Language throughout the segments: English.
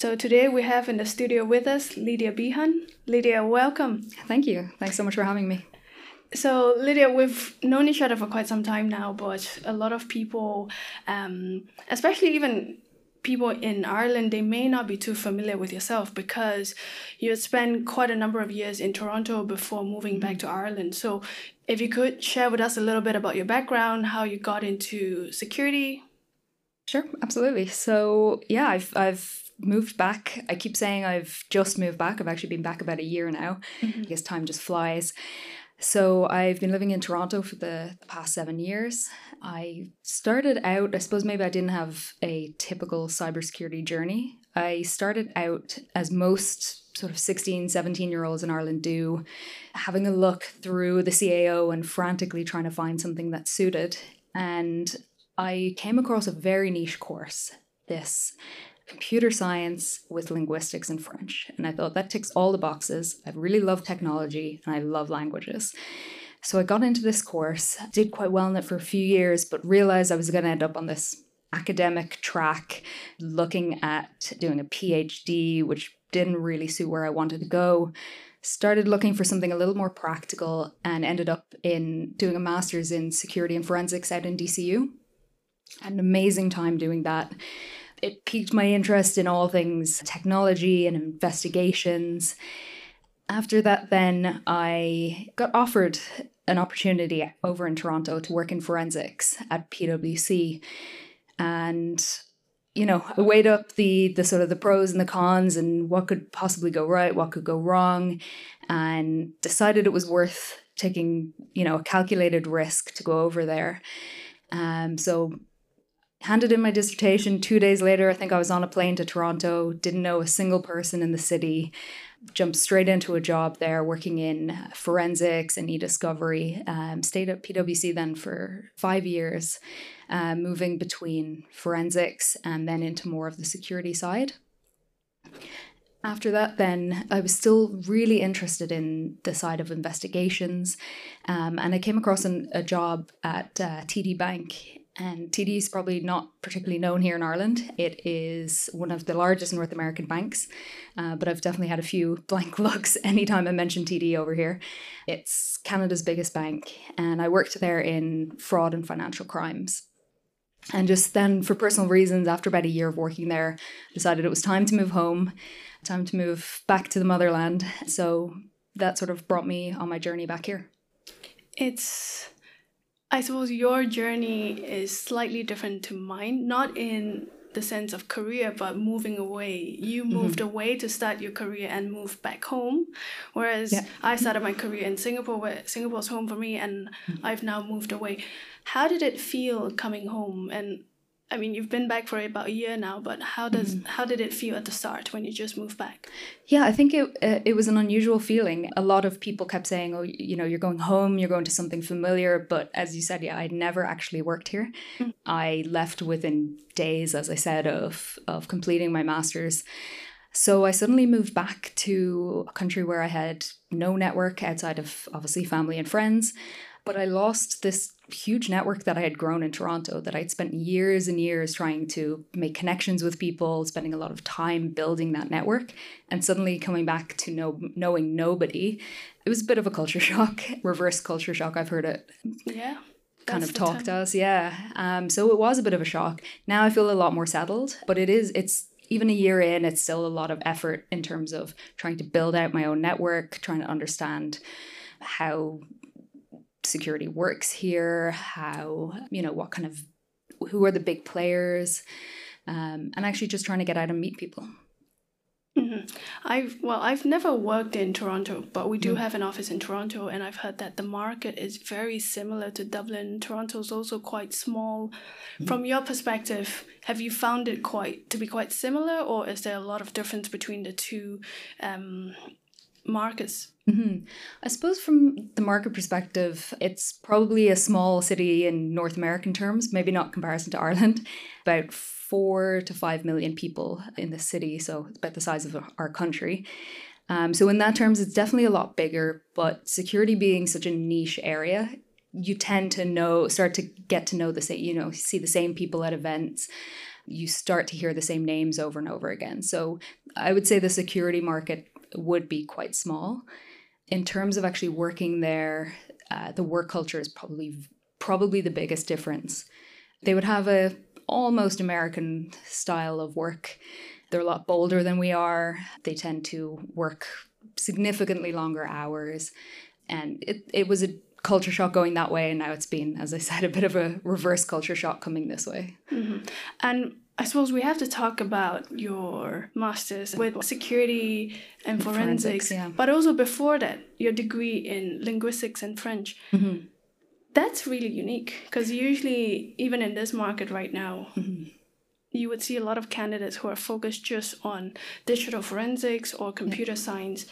So today we have in the studio with us Lydia Behan. Lydia, welcome. Thank you. Thanks so much for having me. So Lydia, we've known each other for quite some time now, but a lot of people, um, especially even people in Ireland, they may not be too familiar with yourself because you had spent quite a number of years in Toronto before moving back to Ireland. So if you could share with us a little bit about your background, how you got into security. Sure, absolutely. So yeah, I've I've moved back. I keep saying I've just moved back. I've actually been back about a year now. Mm-hmm. I guess time just flies. So I've been living in Toronto for the, the, past seven years. I started out, I suppose maybe I didn't have a typical cybersecurity journey. I started out as most sort of 16, 17 year olds in Ireland do, having a look through the CAO and frantically trying to find something that suited. And I came across a very niche course, this computer science with linguistics and French. And I thought that ticks all the boxes. I really love technology and I love languages. So I got into this course, did quite well in it for a few years, but realized I was going to end up on this academic track, looking at doing a PhD, which didn't really suit where I wanted to go. Started looking for something a little more practical and ended up in doing a master's in security and forensics out in DCU. Had an amazing time doing that it piqued my interest in all things technology and investigations. After that, then I got offered an opportunity over in Toronto to work in forensics at PwC. And you know, I weighed up the the sort of the pros and the cons and what could possibly go right, what could go wrong, and decided it was worth taking, you know, a calculated risk to go over there. Um, so handed in my dissertation. Two days later i think i was on a plane to toronto didn't know a single person in the city jumped straight into a job there working in forensics and e-discovery um, stayed at pwc then for five years uh, moving between forensics and then into more of the security side. After that, then I was still really interested in the side of investigations, um, and I came across an, a job at uh, TD Bank and TD is probably not particularly known here in Ireland. It is one of the largest North American banks, uh, but I've definitely had a few blank looks anytime I mention TD over here. It's Canada's biggest bank, and I worked there in fraud and financial crimes. And just then, for personal reasons, after about a year of working there, I decided it was time to move home, time to move back to the motherland. So that sort of brought me on my journey back here. It's I suppose your journey is slightly different to mine, not in the sense of career, but moving away. You mm-hmm. moved mm-hmm. away to start your career and moved back home, whereas yeah. I started my career in Singapore, where Singapore's home for me, and mm-hmm. I've now moved away. How did it feel coming home, and I mean, you've been back for about a year now, but how does mm. how did it feel at the start when you just moved back? Yeah, I think it uh, it was an unusual feeling. A lot of people kept saying, "Oh, you know, you're going home, you're going to something familiar." But as you said, yeah, I'd never actually worked here. Mm. I left within days, as I said, of of completing my masters. So I suddenly moved back to a country where I had no network outside of obviously family and friends. But I lost this huge network that I had grown in Toronto that I'd spent years and years trying to make connections with people, spending a lot of time building that network, and suddenly coming back to know knowing nobody. It was a bit of a culture shock, reverse culture shock. I've heard it. Yeah. Kind of talked to us, yeah. Um, so it was a bit of a shock. Now I feel a lot more settled, but it is it's even a year in, it's still a lot of effort in terms of trying to build out my own network, trying to understand how security works here, how, you know, what kind of, who are the big players, um, and actually just trying to get out and meet people. Mm-hmm. I've well, I've never worked in Toronto, but we do mm. have an office in Toronto, and I've heard that the market is very similar to Dublin. Toronto's also quite small. Mm. From your perspective, have you found it quite to be quite similar, or is there a lot of difference between the two um, markets? Mm-hmm. I suppose from the market perspective, it's probably a small city in North American terms, maybe not comparison to Ireland, about four to five million people in the city, so it's about the size of our country. Um, so in that terms, it's definitely a lot bigger. But security being such a niche area, you tend to know, start to get to know the same, you know, see the same people at events you start to hear the same names over and over again. So I would say the security market would be quite small. In terms of actually working there, uh, the work culture is probably probably the biggest difference. They would have a almost American style of work. They're a lot bolder than we are. They tend to work significantly longer hours. And it, it was a culture shock going that way. And now it's been, as I said, a bit of a reverse culture shock coming this way. Mm-hmm. And I suppose we have to talk about your master's with security and forensics, forensics yeah. but also before that, your degree in linguistics and French. Mm-hmm. That's really unique because usually, even in this market right now, mm-hmm. you would see a lot of candidates who are focused just on digital forensics or computer yeah. science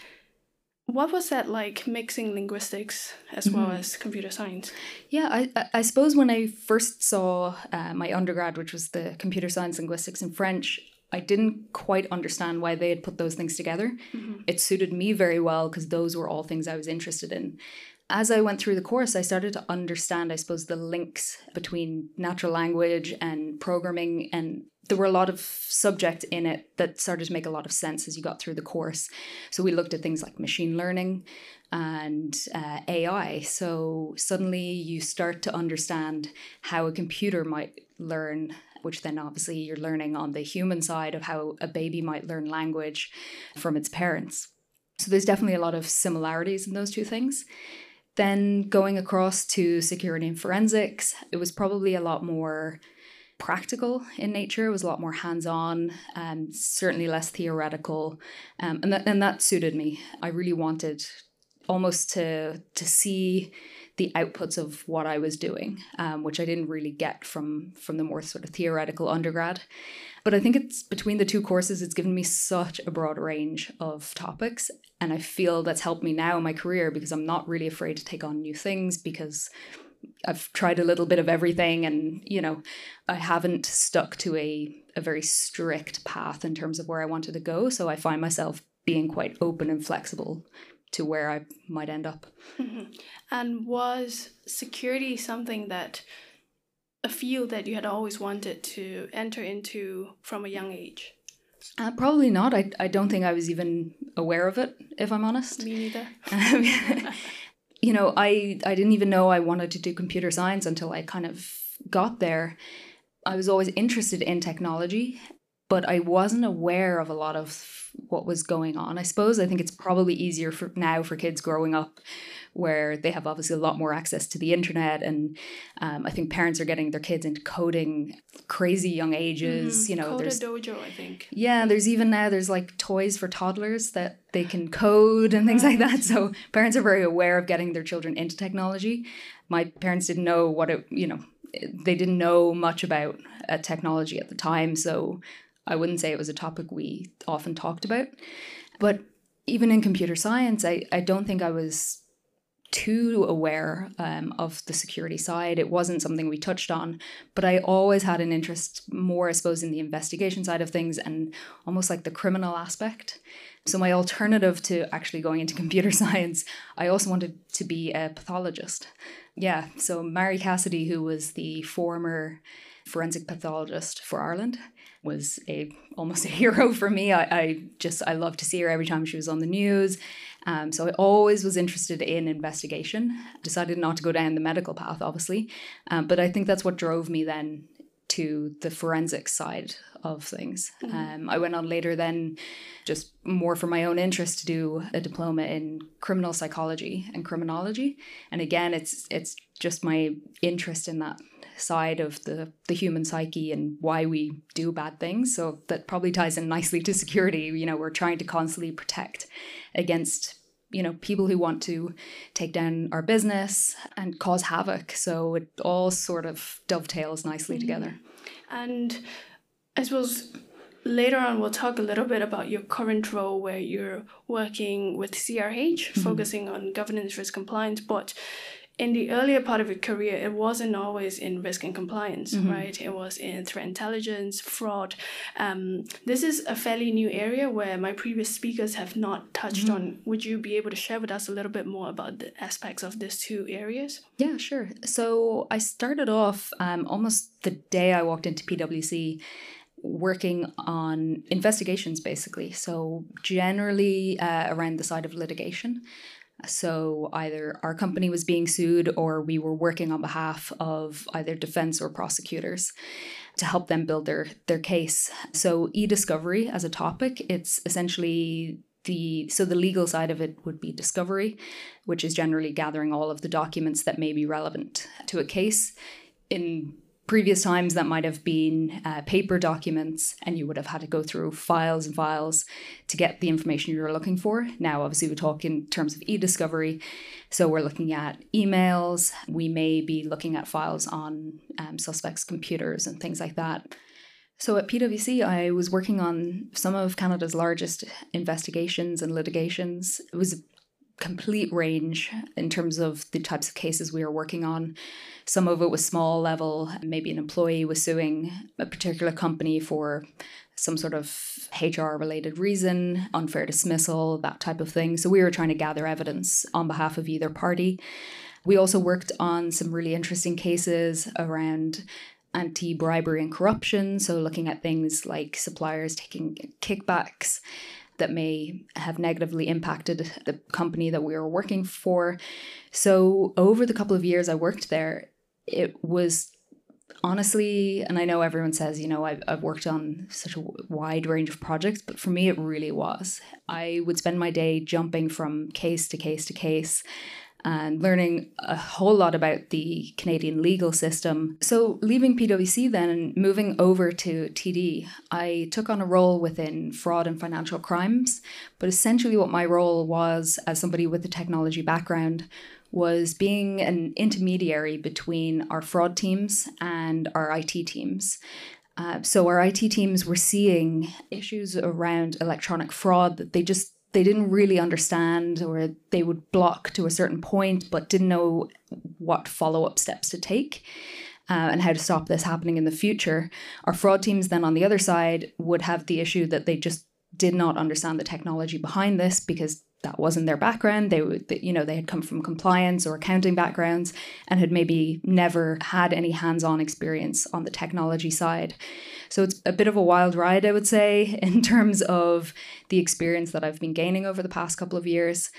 what was that like mixing linguistics as mm-hmm. well as computer science? Yeah, I, I suppose when I first saw uh, my undergrad, which was the computer science, linguistics, and French, I didn't quite understand why they had put those things together. Mm-hmm. It suited me very well because those were all things I was interested in. As I went through the course, I started to understand, I suppose, the links between natural language and programming and there were a lot of subjects in it that started to make a lot of sense as you got through the course. So we looked at things like machine learning and uh, AI. So suddenly you start to understand how a computer might learn, which then obviously you're learning on the human side of how a baby might learn language from its parents. So there's definitely a lot of similarities in those two things. Then going across to security and forensics, it was probably a lot more practical in nature. It was a lot more hands on, and certainly less theoretical, um, and that and that suited me. I really wanted almost to to see the outputs of what I was doing, um, which I didn't really get from from the more sort of theoretical undergrad. But I think it's between the two courses, it's given me such a broad range of topics, and I feel that's helped me now in my career because I'm not really afraid to take on new things because I've tried a little bit of everything and you know I haven't stuck to a a very strict path in terms of where I wanted to go so I find myself being quite open and flexible to where I might end up. Mm-hmm. And was security something that a field that you had always wanted to enter into from a young age? Uh, probably not. I, I don't think I was even aware of it, if I'm honest. Me neither. you know, I I didn't even know I wanted to do computer science until I kind of got there. I was always interested in technology, but I wasn't aware of a lot of what was going on. I suppose I think it's probably easier for now for kids growing up where they have obviously a lot more access to the internet and um, i think parents are getting their kids into coding crazy young ages mm, you know there's dojo i think. Yeah there's even now there's like toys for toddlers that they can code and things like that. So parents are very aware of getting their children into technology. My parents didn't know what it you know they didn't know much about uh, technology at the time. So i wouldn't say it was a topic we often talked about but even in computer science i, I don't think i was too aware um, of the security side. It wasn't something we touched on, but I always had an interest more, I suppose, in the investigation side of things and almost like the criminal aspect. So, my alternative to actually going into computer science, I also wanted to be a pathologist. Yeah, so Marie Cassidy, who was the former forensic pathologist for Ireland, was a almost a hero for me. I, I just I love to see her every time she was on the news. Um, so I always was interested in investigation. Decided not to go down the medical path, obviously, um, but I think that's what drove me then to the forensic side of things. Mm-hmm. Um, I went on later then, just more for my own interest, to do a diploma in criminal psychology and criminology. And again, it's it's just my interest in that side of the the human psyche and why we do bad things. So that probably ties in nicely to security. You know, we're trying to constantly protect against you know people who want to take down our business and cause havoc so it all sort of dovetails nicely mm-hmm. together and i suppose later on we'll talk a little bit about your current role where you're working with crh mm-hmm. focusing on governance risk compliance but in the earlier part of your career, it wasn't always in risk and compliance, mm-hmm. right? It was in threat intelligence, fraud. Um, this is a fairly new area where my previous speakers have not touched mm-hmm. on. Would you be able to share with us a little bit more about the aspects of these two areas? Yeah, sure. So I started off um, almost the day I walked into PwC working on investigations basically. So, generally uh, around the side of litigation. So, either our company was being sued or we were working on behalf of either defense or prosecutors to help them build their, their case. So, e discovery as a topic, it's essentially the so the legal side of it would be discovery, which is generally gathering all of the documents that may be relevant to a case. In previous times that might have been uh, paper documents and you would have had to go through files and files to get the information you were looking for. Now obviously we talk in terms of e-discovery. So we're looking at emails. We may be looking at files on um, suspects computers and things like that. So at PwC, I was working on some of Canada's largest investigations and litigations. It was complete range in terms of the types of cases we were working on. Some of it was small level, maybe an employee was suing a particular company for some sort of HR related reason, unfair dismissal, that type of thing. So we were trying to gather evidence on behalf of either party. We also worked on some really interesting cases around anti bribery and corruption. So, looking at things like suppliers taking kickbacks that may have negatively impacted the company that we were working for. So, over the couple of years I worked there, it was honestly, and I know everyone says, you know, I've, I've worked on such a wide range of projects, but for me, it really was. I would spend my day jumping from case to case to case and learning a whole lot about the Canadian legal system. So, leaving PwC then and moving over to TD, I took on a role within fraud and financial crimes. But essentially, what my role was as somebody with a technology background was being an intermediary between our fraud teams and our IT teams. Uh, so our IT teams were seeing issues around electronic fraud that they just they didn't really understand or they would block to a certain point but didn't know what follow-up steps to take uh, and how to stop this happening in the future. Our fraud teams then on the other side would have the issue that they just did not understand the technology behind this because that wasn't their background. They would, you know, they had come from compliance or accounting backgrounds and had maybe never had any hands-on experience on the technology side. So it's a bit of a wild ride, I would say, in terms of the experience that I've been gaining over the past couple of years.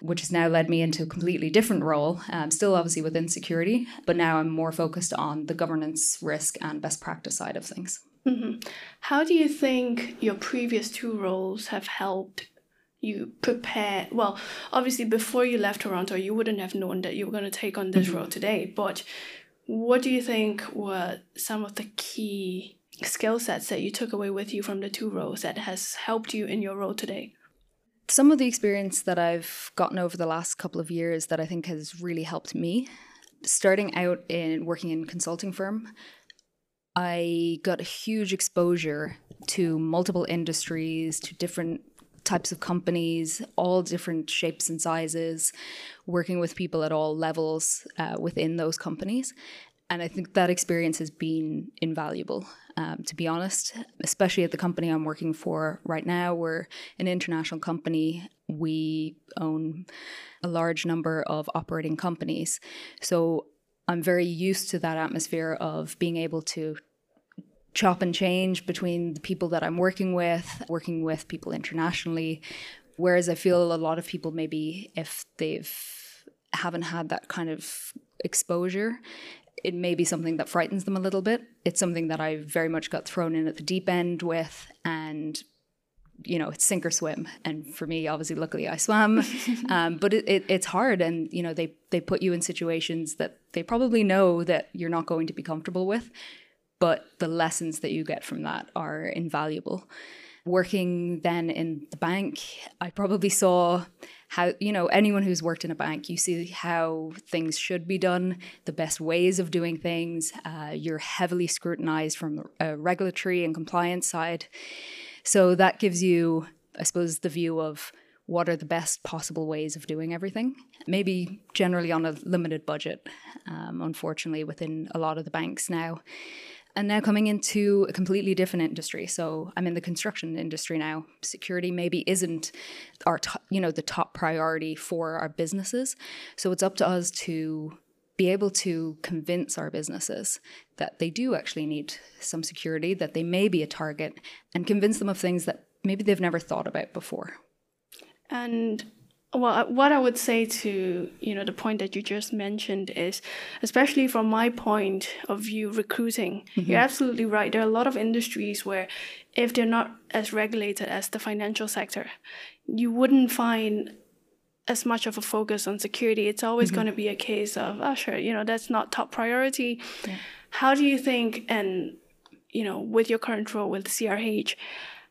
Which has now led me into a completely different role, um, still obviously within security, but now I'm more focused on the governance, risk, and best practice side of things. Mm-hmm. How do you think your previous two roles have helped you prepare well obviously before you left toronto you wouldn't have known that you were going to take on this mm-hmm. role today but what do you think were some of the key skill sets that you took away with you from the two roles that has helped you in your role today some of the experience that i've gotten over the last couple of years that i think has really helped me starting out in working in consulting firm i got a huge exposure to multiple industries to different types of companies, all different shapes and sizes, working with people at all levels uh, within those companies. And I think that experience has been invaluable, um, to be honest, especially at the company I'm working for right now. We're an international company. We own a large number of operating companies. So I'm very used to that atmosphere of being able to chop and change between the people that I'm working with, working with people internationally. Whereas I feel a lot of people maybe if they've haven't had that kind of exposure, it may be something that frightens them a little bit. It's something that I very much got thrown in at the deep end with and you know it's sink or swim and for me obviously luckily i swam um, but it, it, it's hard and you know they they put you in situations that they probably know that you're not going to be comfortable with but the lessons that you get from that are invaluable. Working then in the bank, I probably saw how, you know, anyone who's worked in a bank, you see how things should be done, the best ways of doing things. Uh, you're heavily scrutinized from a regulatory and compliance side. So that gives you, I suppose, the view of what are the best possible ways of doing everything. Maybe generally on a limited budget, um, unfortunately, within a lot of the banks now and now coming into a completely different industry. So I'm in the construction industry now. Security maybe isn't our, you know, the top priority for our businesses. So it's up to us to be able to convince our businesses that they do actually need some security, that they may be a target, and convince them of things that maybe they've never thought about before. And well, what I would say to you know the point that you just mentioned is, especially from my point of view, recruiting. Mm-hmm. You're absolutely right. There are a lot of industries where, if they're not as regulated as the financial sector, you wouldn't find as much of a focus on security. It's always mm-hmm. going to be a case of, oh, sure, you know, that's not top priority. Yeah. How do you think, and you know, with your current role with CRH,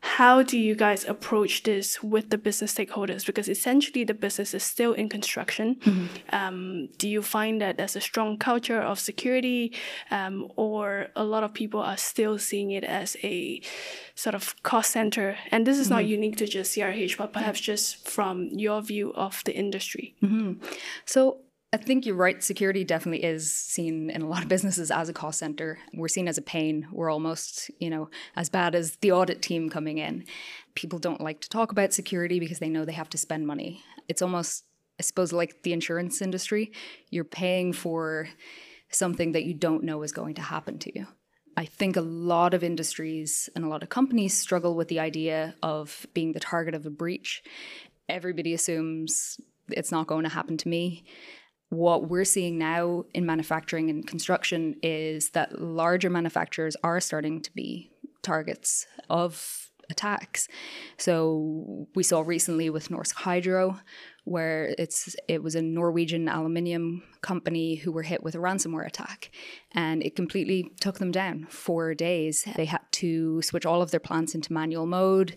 how do you guys approach this with the business stakeholders? Because essentially the business is still in construction. Mm-hmm. Um, do you find that there's a strong culture of security, um, or a lot of people are still seeing it as a sort of cost center? And this is mm-hmm. not unique to just CRH, but perhaps just from your view of the industry. Mm-hmm. So I think you're right. Security definitely is seen in a lot of businesses as a cost center. We're seen as a pain. We're almost, you know, as bad as the audit team coming in. People don't like to talk about security because they know they have to spend money. It's almost, I suppose, like the insurance industry. You're paying for something that you don't know is going to happen to you. I think a lot of industries and a lot of companies struggle with the idea of being the target of a breach. Everybody assumes it's not going to happen to me what we're seeing now in manufacturing and construction is that larger manufacturers are starting to be targets of attacks. So we saw recently with Norsk Hydro, where it's it was a Norwegian aluminium company who were hit with a ransomware attack, and it completely took them down for days. They had to switch all of their plants into manual mode.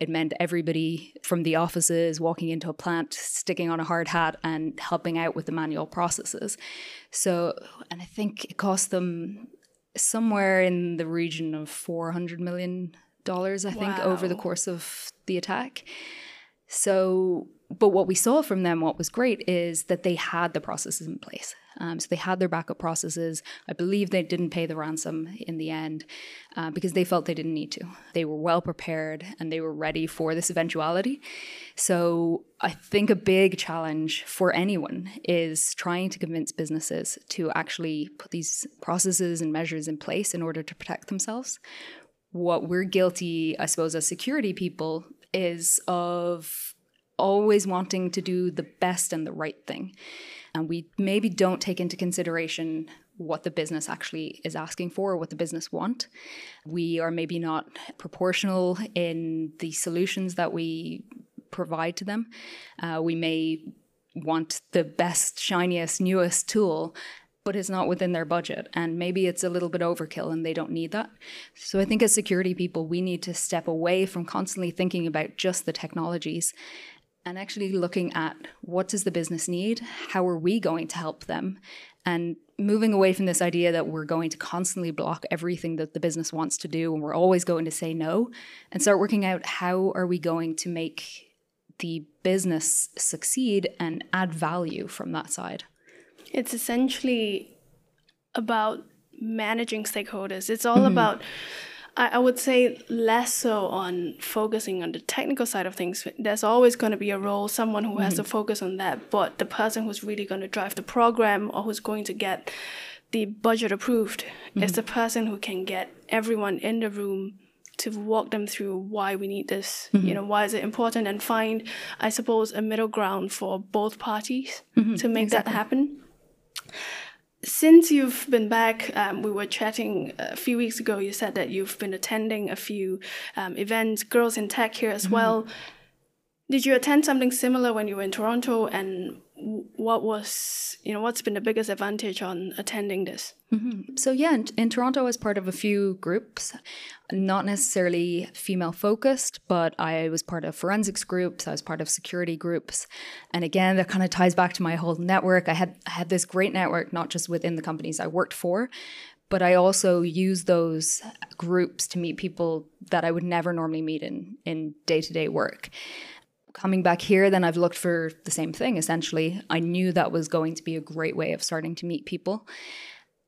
It meant everybody from the offices walking into a plant, sticking on a hard hat, and helping out with the manual processes. So, and I think it cost them somewhere in the region of four hundred million dollars, I think, over the course of the attack. So, but what we saw from them, what was great, is that they had the processes in place. Um, so they had their backup processes. I believe they didn't pay the ransom in the end uh, because they felt they didn't need to. They were well prepared and they were ready for this eventuality. So I think a big challenge for anyone is trying to convince businesses to actually put these processes and measures in place in order to protect themselves what we're guilty, I suppose, as security people, is of always wanting to do the best and the right thing. And we maybe don't take into consideration what the business actually is asking for or what the business want. We are maybe not proportional in the solutions that we provide to them. Uh, we may want the best, shiniest, newest tool but it's not within their budget. And maybe it's a little bit overkill and they don't need that. So I think as security people, we need to step away from constantly thinking about just the technologies and actually looking at what does the business need? How are we going to help them? And moving away from this idea that we're going to constantly block everything that the business wants to do and we're always going to say no and start working out how are we going to make the business succeed and add value from that side. It's essentially about managing stakeholders. It's all mm-hmm. about, I, I would say, less so on focusing on the technical side of things. There's always going to be a role, someone who mm-hmm. has to mm-hmm. focus on that. But the person who's really going to drive the program or who's going to get the budget approved mm-hmm. is the person who can get everyone in the room to walk them through why we need this mm-hmm. you know why is it important and find i suppose a middle ground for both parties mm-hmm. to make exactly. that happen since you've been back, um, we were chatting a few weeks ago. You said that you've been attending a few um, events, Girls in Tech here as mm-hmm. well. Did you attend something similar when you were in Toronto? And what was, you know, what's been the biggest advantage on attending this? Mm-hmm. So, yeah, in, in, Toronto, I was part of a few groups, not necessarily female focused, but I was part of forensics groups, I was part of security groups. And again, that kind of ties back to my whole network. I had, I had this great network, not just within the companies I worked for, but I also use those groups to meet people that I would never normally meet in in day to day work coming back here, then I've looked for the same thing essentially. I knew that was going to be a great way of starting to meet people.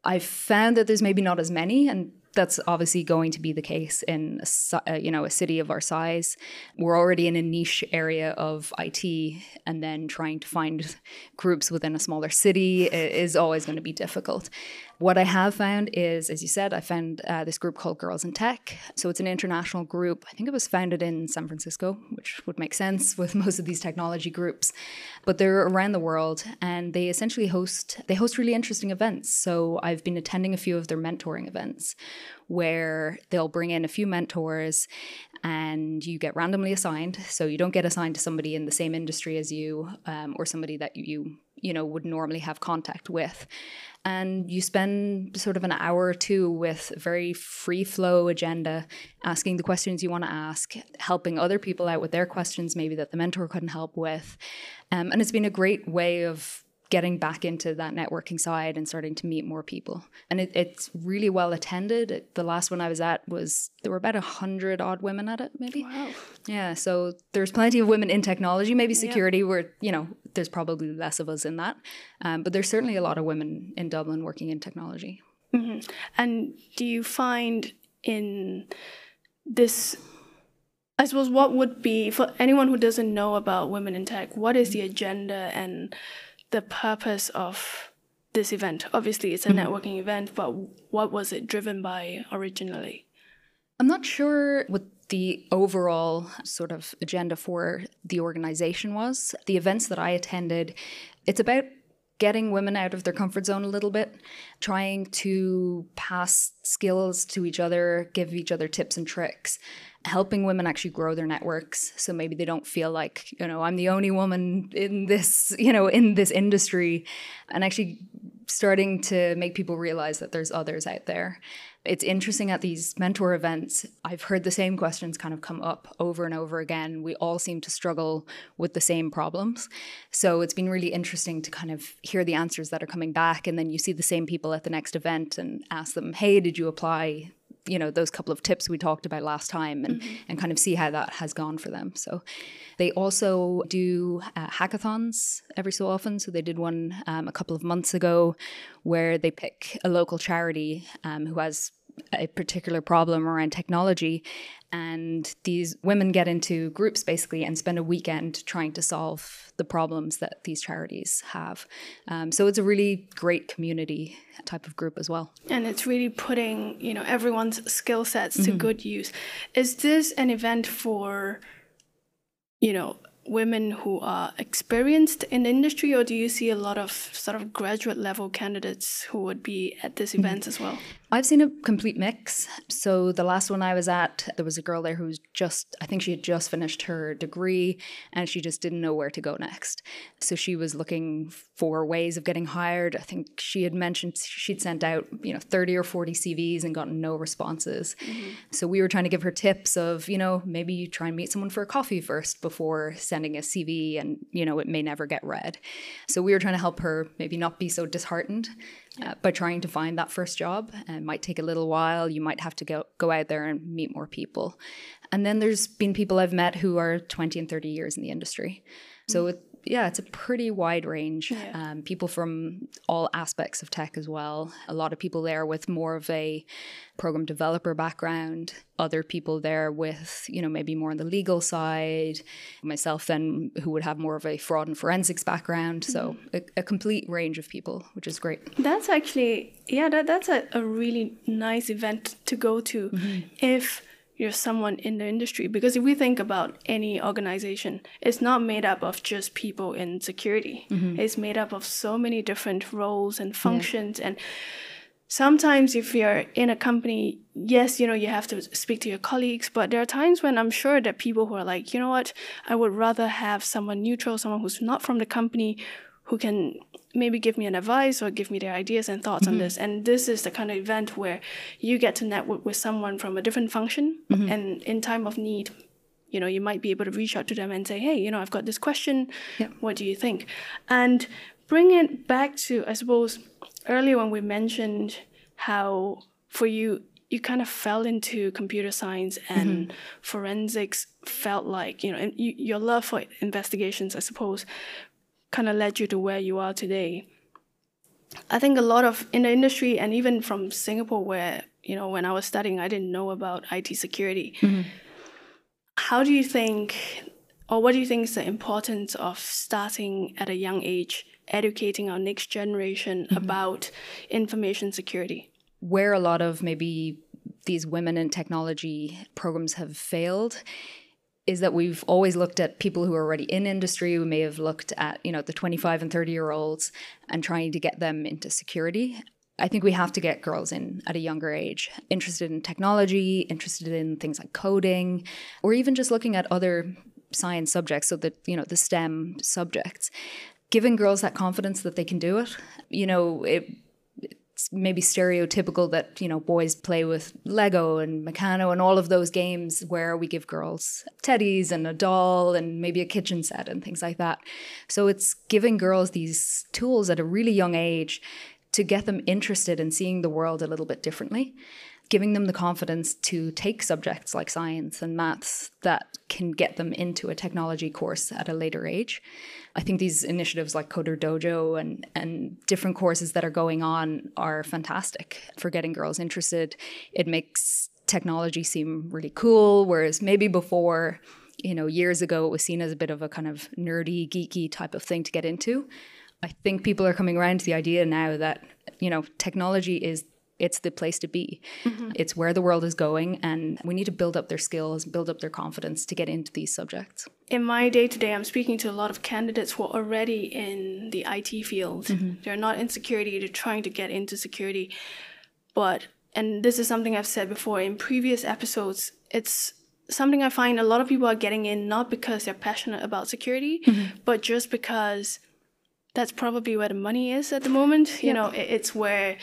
I've found that there's maybe not as many, and that's obviously going to be the case in a, uh, you know a city of our size. We're already in a niche area of IT, and then trying to find groups within a smaller city is always going to be difficult. What I have found is, as you said, I found uh, this group called Girls in Tech. So it's an international group. I think it was founded in San Francisco, which would make sense with most of these technology groups. But they're around the world, and they essentially host they host really interesting events. So I've been attending a few of their mentoring events, where they'll bring in a few mentors and you get randomly assigned. So you don't get assigned to somebody in the same industry as you um, or somebody that you you know would normally have contact with and you spend sort of an hour or two with very free flow agenda asking the questions you want to ask helping other people out with their questions maybe that the mentor couldn't help with. Um, and it's been a great way of getting back into that networking side and starting to meet more people. And it, it's really well attended. The last one I was at was there were about a hundred odd women at it, maybe. Wow. Yeah. So there's plenty of women in technology. Maybe security, yeah. where you know there's probably less of us in that, um, but there's certainly a lot of women in Dublin working in technology. Mm-hmm. And do you find in this I suppose what would be for anyone who doesn't know about women in tech, what is the agenda and the purpose of this event? Obviously, it's a mm-hmm. networking event, but what was it driven by originally? I'm not sure what the overall sort of agenda for the organization was. The events that I attended, it's about getting women out of their comfort zone a little bit, trying to pass skills to each other, give each other tips and tricks, helping women actually grow their networks. So maybe they don't feel like you know i'm the only woman in this you know in this industry and actually starting to make people realize that there's others out there. It's interesting at these mentor events i've heard the same questions kind of come up over and over again. We all seem to struggle with the same problems. So it's been really interesting to kind of hear the answers that are coming back and then you see the same people at the next event and ask them hey did you apply you know those couple of tips we talked about last time and, mm-hmm. and kind of see how that has gone for them so they also do uh, hackathons every so often so they did one um, a couple of months ago where they pick a local charity um, who has a particular problem around technology. And these women get into groups basically and spend a weekend trying to solve the problems that these charities have. Um, so it's a really great community type of group as well. And it's really putting, you know, everyone's skill sets to mm-hmm. good use. Is this an event for, you know, women who are experienced in the industry, or do you see a lot of sort of graduate level candidates who would be at this mm-hmm. event as well? I've seen a complete mix. So the last one I was at, there was a girl there who's just, I think she had just finished her degree and she just didn't know where to go next. So she was looking for ways of getting hired. I think she had mentioned she'd sent out, you know, 30 or 40 CVs and gotten no responses. Mm-hmm. So we were trying to give her tips of, you know, maybe you try and meet someone for a coffee first before sending a CV and, you know, it may never get read. So we were trying to help her maybe not be so disheartened uh, by trying to find that first job. It might take a little while. You might have to go go out there and meet more people. And then there's been people I've met who are 20 and 30 years in the industry. So mm. it, yeah, it's a pretty wide range. Yeah. Um, people from all aspects of tech as well. A lot of people there with more of a program developer background. Other people there with, you know, maybe more on the legal side. Myself, then, who would have more of a fraud and forensics background. So mm-hmm. a, a, complete range of people, which is great. That's actually, yeah, that, that's a, a really nice event to go to. Mm-hmm. If you're someone in the industry. Because if we think about any organization it's not made up of just people in security. Mm-hmm. it's made up of so many different roles and functions. Yeah. and sometimes if you're in a company yes you know you have to speak to your colleagues. But there are times when i'm sure that people who are like you know what? I would rather have someone neutral someone who's not from the company who can maybe give me an advice or give me their ideas and thoughts mm-hmm. on this. And this is the kind of event where you get to network with someone from a different function mm-hmm. and in time of need, you know, you might be able to reach out to them and say, hey, you know, I've got this question. Yep. What do you think? And bring it back to, I suppose, earlier when we mentioned how for you, you kind of fell into computer science and mm-hmm. forensics felt like, you know, you, your love for investigations, I suppose, kind of led you to where you are today. I think a lot of in the industry and even from Singapore where you know, when I was studying, I didn't know about IT security. Mm-hmm. How do you think, or what do you think is the importance of starting at a young age, educating our next generation mm-hmm. about information security? Where a lot of maybe these women in technology programs have failed is that we've always looked at people who are already in industry. We may have looked at, you know, the 25 and 30 year olds and trying to get them into security. I think we have to get girls in at a younger age, interested in technology, interested in things like coding, or even just looking at other science subjects, so that, you know, the STEM subjects. Giving girls that confidence that they can do it. You know, it maybe stereotypical that you know boys play with Lego and Meccano and all of those games where we give girls teddies and a doll and maybe a kitchen set and things like that. So it's giving girls these tools at a really young age to get them interested in seeing the world a little bit differently giving them the confidence to take subjects like science and maths that can get them into a technology course at a later age. I think these initiatives like Coder Dojo and, and different courses that are going on are fantastic for getting girls interested. It makes technology seem really cool, whereas maybe before, you know, years ago, it was seen as a bit of a kind of nerdy, geeky type of thing to get into. I think people are coming around to the idea now that, you know, technology is it's the place to be. Mm-hmm. It's where the world is going, and we need to build up their skills, build up their confidence to get into these subjects. In my day to day, I'm speaking to a lot of candidates who are already in the IT field. Mm-hmm. They're not in security, they're trying to get into security. But, and this is something I've said before in previous episodes, it's something I find a lot of people are getting in not because they're passionate about security, mm-hmm. but just because that's probably where the money is at the moment. You know, it's where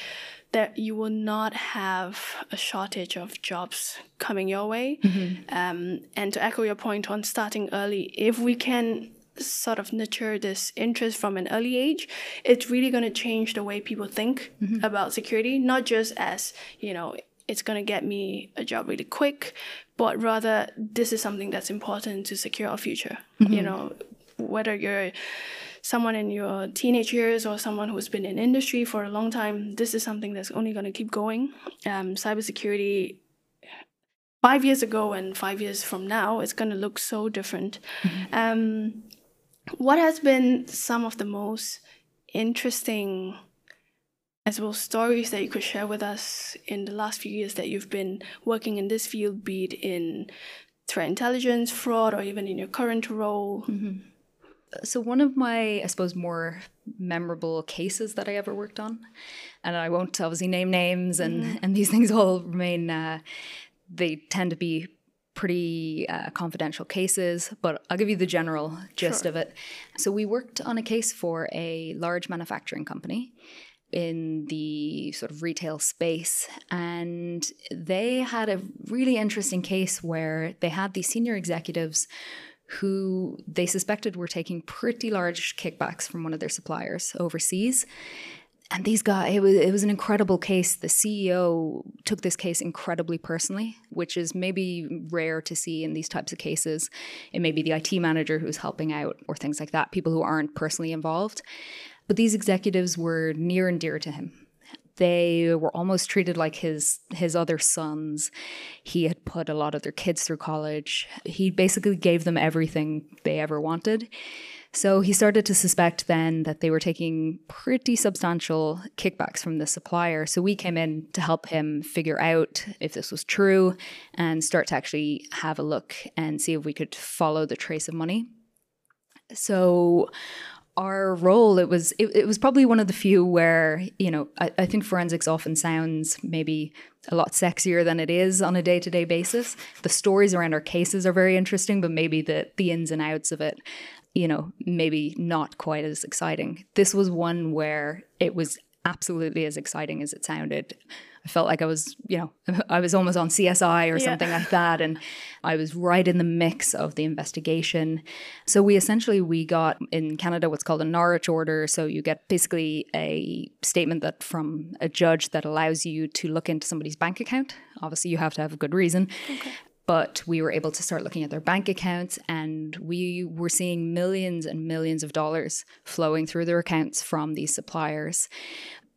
that you will not have a shortage of jobs coming your way. Mm-hmm. Um, and to echo your point on starting early, if we can sort of nurture this interest from an early age, it's really going to change the way people think mm-hmm. about security, not just as, you know, it's going to get me a job really quick, but rather this is something that's important to secure our future. Mm-hmm. You know, whether you're someone in your teenage years or someone who's been in industry for a long time, this is something that's only going to keep going. Um, cybersecurity, five years ago and five years from now, it's going to look so different. Mm-hmm. Um, what has been some of the most interesting, as well, stories that you could share with us in the last few years that you've been working in this field, be it in threat intelligence, fraud, or even in your current role? Mm-hmm so one of my i suppose more memorable cases that i ever worked on and i won't obviously name names and mm. and these things all remain uh, they tend to be pretty uh, confidential cases but i'll give you the general gist sure. of it so we worked on a case for a large manufacturing company in the sort of retail space. And they had a really interesting case where they had these senior executives who they suspected were taking pretty large kickbacks from one of their suppliers overseas. And these guys, it was, it was an incredible case. The CEO took this case incredibly personally, which is maybe rare to see in these types of cases. It may be the IT manager who's helping out or things like that, people who aren't personally involved. But these executives were near and dear to him they were almost treated like his his other sons. He had put a lot of their kids through college. He basically gave them everything they ever wanted. So he started to suspect then that they were taking pretty substantial kickbacks from the supplier. So we came in to help him figure out if this was true and start to actually have a look and see if we could follow the trace of money. So our role it was it, it was probably one of the few where you know I, I think forensics often sounds maybe a lot sexier than it is on a day-to-day basis. The stories around our cases are very interesting but maybe the the ins and outs of it you know maybe not quite as exciting. This was one where it was absolutely as exciting as it sounded I felt like I was, you know, I was almost on CSI or yeah. something like that. And I was right in the mix of the investigation. So we essentially we got in Canada what's called a Norwich order. So you get basically a statement that from a judge that allows you to look into somebody's bank account. Obviously, you have to have a good reason. Okay but we were able to start looking at their bank accounts and we were seeing millions and millions of dollars flowing through their accounts from these suppliers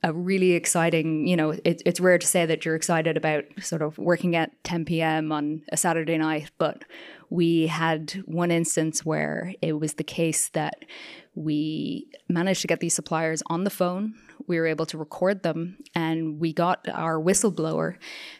a really exciting, you know, it, it's rare to say that you're excited about sort of working at 10 p.m. on a Saturday night, but we had one instance where it was the case that we managed to get these suppliers on the phone. We were able to record them, and we got our whistleblower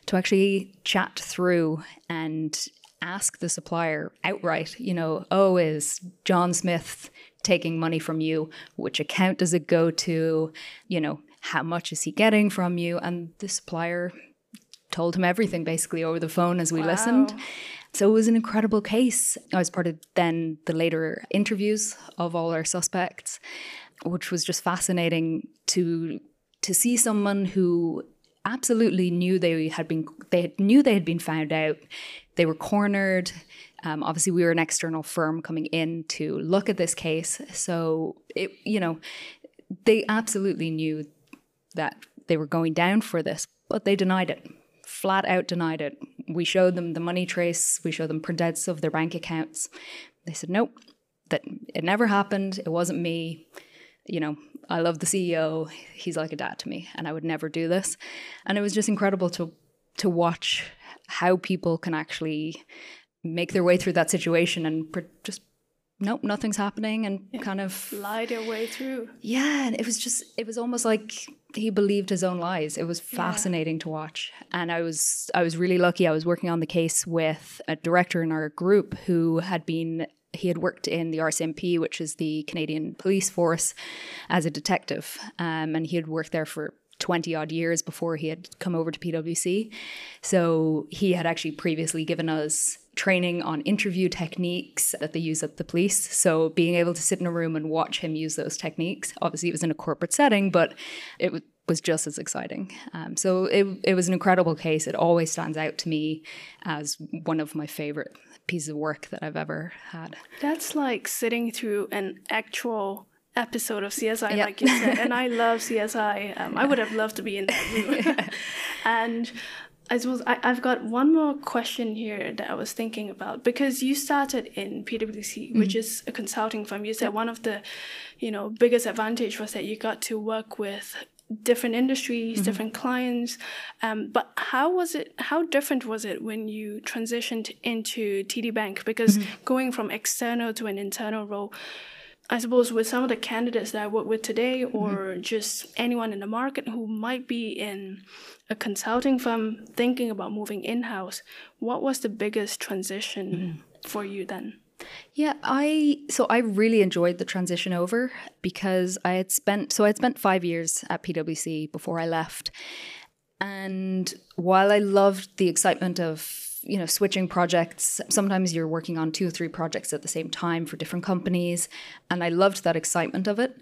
to actually chat through and ask the supplier outright, you know, oh, is John Smith taking money from you? Which account does it go to? You know, how much is he getting from you? And the supplier told him everything basically over the phone as we wow. listened. So it was an incredible case. I was part of then the later interviews of all our suspects, which was just fascinating to to see someone who absolutely knew they had been they knew they had been found out. They were cornered. Um, obviously, we were an external firm coming in to look at this case, so it you know they absolutely knew that they were going down for this, but they denied it, flat out denied it. We showed them the money trace, we showed them printouts of their bank accounts. They said, nope, that it never happened. It wasn't me. You know, I love the CEO. He's like a dad to me, and I would never do this. And it was just incredible to to watch how people can actually make their way through that situation and just nope, nothing's happening, and yeah. kind of lie their way through. Yeah, and it was just it was almost like he believed his own lies. It was fascinating yeah. to watch, and I was I was really lucky. I was working on the case with a director in our group who had been he had worked in the RCMP, which is the Canadian Police Force, as a detective, um, and he had worked there for 20 odd years before he had come over to PwC. So he had actually previously given us training on interview techniques that they use at the police. So being able to sit in a room and watch him use those techniques, obviously it was in a corporate setting, but it was just as exciting. Um, so it, it was an incredible case. It always stands out to me as one of my favorite pieces of work that I've ever had. That's like sitting through an actual episode of CSI, yep. like you said, and I love CSI. Um, I would have loved to be in that room. and I suppose I, have got one more question here that I was thinking about because you started in PwC, mm-hmm. which is a consulting firm. You said yep. one of the, you know, biggest advantage was that you got to work with different industries, mm-hmm. different clients. Um, but how was it? How different was it when you transitioned into TD Bank? Because mm-hmm. going from external to an internal role I suppose with some of the candidates that I work with today, or mm-hmm. just anyone in the market who might be in a consulting firm thinking about moving in house, what was the biggest transition mm-hmm. for you then? Yeah, I so I really enjoyed the transition over because I had spent so I had spent 5 years at PwC before I left. And while I loved the excitement of you know switching projects. Sometimes you're working on two or three projects at the same time for different companies and i loved that excitement of it.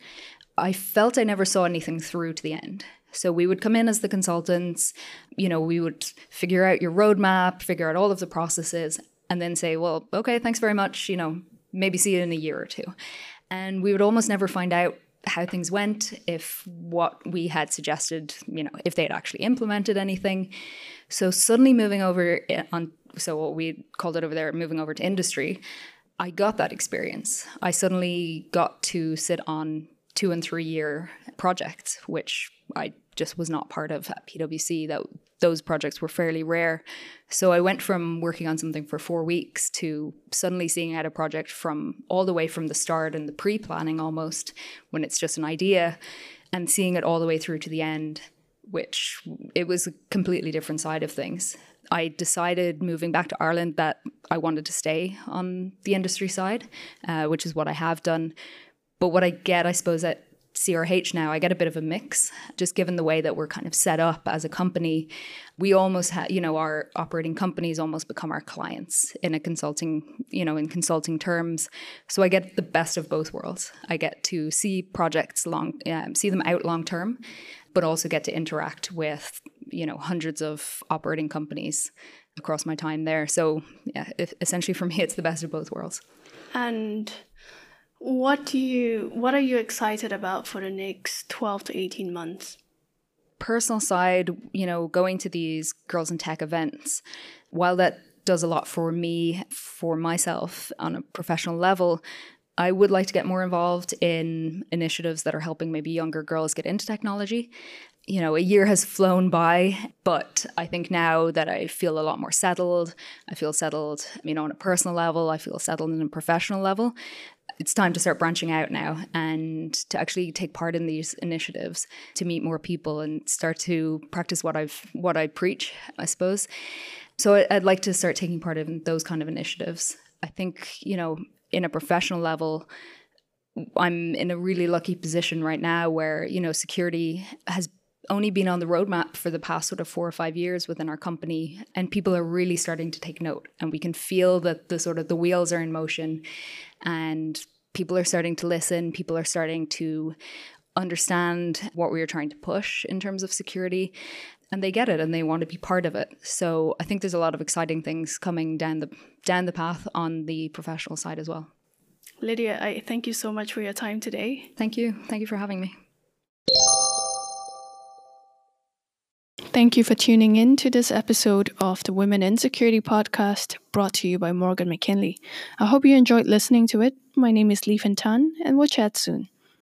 I felt i never saw anything through to the end. So we would come in as the consultants you know we would figure out your roadmap figure out all of the processes and then say well okay thanks very much you know maybe see you in a year or two. And we would almost never find out how things went, if what we had suggested, you know, if they had actually implemented anything. So suddenly moving over eh, on, so what we called it over there, moving over to industry, I got that experience. I suddenly got to sit on two and three year projects, which I just was not part of at PwC. That those projects were fairly rare. So I went from working on something for four weeks to suddenly seeing out a project from all the way from the start and the pre planning almost, when it's just an idea, and seeing it all the way through to the end, which it was a completely different side of things. I decided moving back to Ireland that I wanted to stay on the industry side, uh, which is what I have done. But what I get, I suppose, at CRH now, I get a bit of a mix, just given the way that we're kind of set up as a company. We almost have, you know, our operating companies almost become our clients in a consulting, you know, in consulting terms. So I get the best of both worlds. I get to see projects long, um, see them out long term, but also get to interact with, you know, hundreds of operating companies across my time there. So yeah, essentially for me, it's the best of both worlds. And what do you what are you excited about for the next 12 to 18 months? Personal side, you know, going to these girls in tech events, while that does a lot for me, for myself on a professional level, I would like to get more involved in initiatives that are helping maybe younger girls get into technology. You know, a year has flown by, but I think now that I feel a lot more settled, I feel settled, you know, on a personal level, I feel settled on a professional level. It's time to start branching out now and to actually take part in these initiatives to meet more people and start to practice what I've what I preach, I suppose. So I'd like to start taking part in those kind of initiatives. I think, you know, in a professional level, I'm in a really lucky position right now where, you know, security has only been on the roadmap for the past sort of four or five years within our company and people are really starting to take note and we can feel that the sort of the wheels are in motion and people are starting to listen people are starting to understand what we are trying to push in terms of security and they get it and they want to be part of it. So I think there's a lot of exciting things coming down the down the path on the professional side as well. Lydia, I thank you so much for your time today. Thank you. Thank you for having me. Thank you for tuning in to this episode of the Women in Security podcast brought to you by Morgan McKinley. I hope you enjoyed listening to it. My name is Lee Tan, and we'll chat soon.